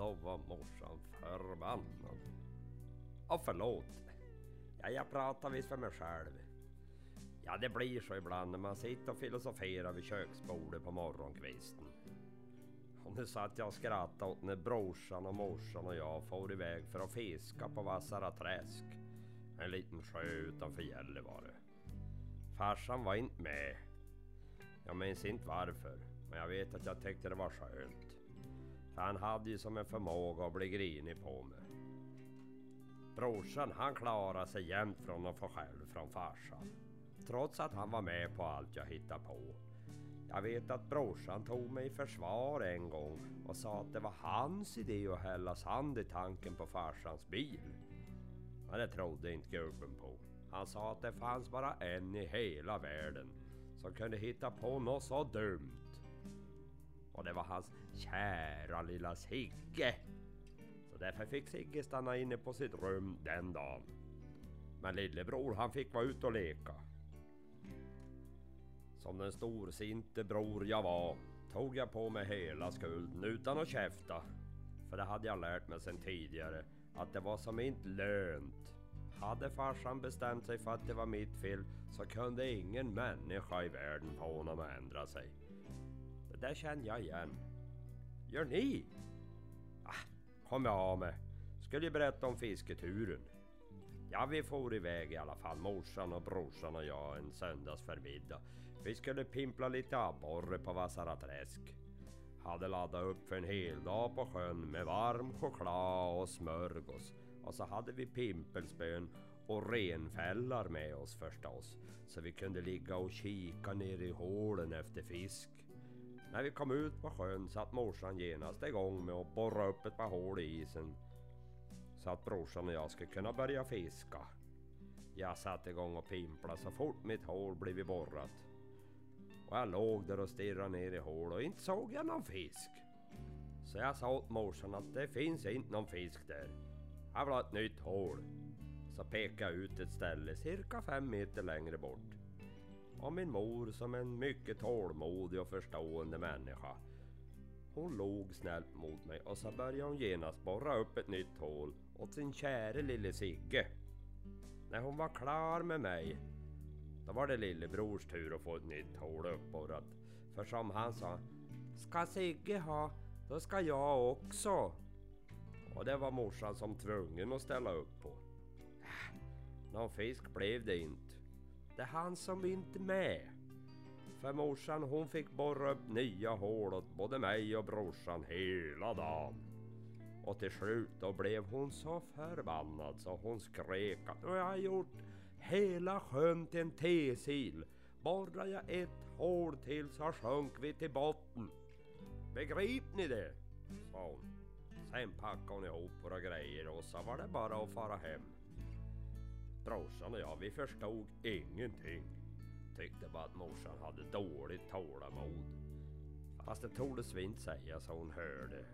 då var morsan förbannad. Och förlåt. Ja, jag pratar visst för mig själv. Ja, det blir så ibland när man sitter och filosoferar vid köksbordet på morgonkvisten. Och nu satt jag och skrattade åt när brorsan och morsan och jag for iväg för att fiska på Vassara träsk. En liten sjö utanför Gällivare. Farsan var inte med. Jag minns inte varför, men jag vet att jag tyckte det var skönt. För han hade ju som en förmåga att bli grinig på mig. Brorsan han klarade sig jämt från att få skäll från farsan. Trots att han var med på allt jag hittade på. Jag vet att brorsan tog mig i försvar en gång och sa att det var hans idé att hälla sand i tanken på farsans bil. Men det trodde inte gubben på. Han sa att det fanns bara en i hela världen som kunde hitta på något så dumt. Och det var hans kära lilla Sigge. Så därför fick Sigge stanna inne på sitt rum den dagen. Men lillebror han fick vara ute och leka. Som den storsinte bror jag var tog jag på mig hela skulden utan att käfta. För det hade jag lärt mig sen tidigare att det var som inte lönt. Hade farsan bestämt sig för att det var mitt fel så kunde ingen människa i världen få honom att ändra sig. Det där känner jag igen. Gör ni? Ah, kom jag av mig. Skulle ju berätta om fisketuren. Ja, vi for iväg i alla fall, morsan och brorsan och jag en söndagsförmiddag. Vi skulle pimpla lite abborre på Vassaraträsk. Hade laddat upp för en hel dag på sjön med varm choklad och smörgås. Och så hade vi pimpelspön och renfällar med oss förstås. Så vi kunde ligga och kika ner i hålen efter fisk. När vi kom ut på sjön satt morsan genast igång med att borra upp ett par hål i isen så att brorsan och jag skulle kunna börja fiska. Jag satte igång och pimpla så fort mitt hål blivit borrat. Och jag låg där och stirrade ner i hål och inte såg jag någon fisk. Så jag sa åt morsan att det finns inte någon fisk där. Jag vill ha ett nytt hål. Så pekade jag ut ett ställe cirka fem meter längre bort. Och min mor som en mycket tålmodig och förstående människa hon log snällt mot mig och så började hon genast borra upp ett nytt hål åt sin käre lille Sigge. När hon var klar med mig, då var det lillebrors tur att få ett nytt hål uppborrat. För som han sa, ska Sigge ha, då ska jag också. Och det var morsan som tvungen att ställa upp på. Någon fisk blev det inte. Det är han som inte med. För morsan hon fick borra upp nya hål åt både mig och brorsan hela dagen. Och till slut då blev hon så förbannad så hon skrek att nu har jag gjort hela sjön till en tesil. Borrar jag ett hål till så sjönk vi till botten. Begrip ni det? sa hon. Sen packade hon ihop våra grejer och så var det bara att fara hem. Brorsan och jag vi förstod ingenting. Tyckte bara att morsan hade dåligt tålamod. Fast det tordes vi inte säga så hon hörde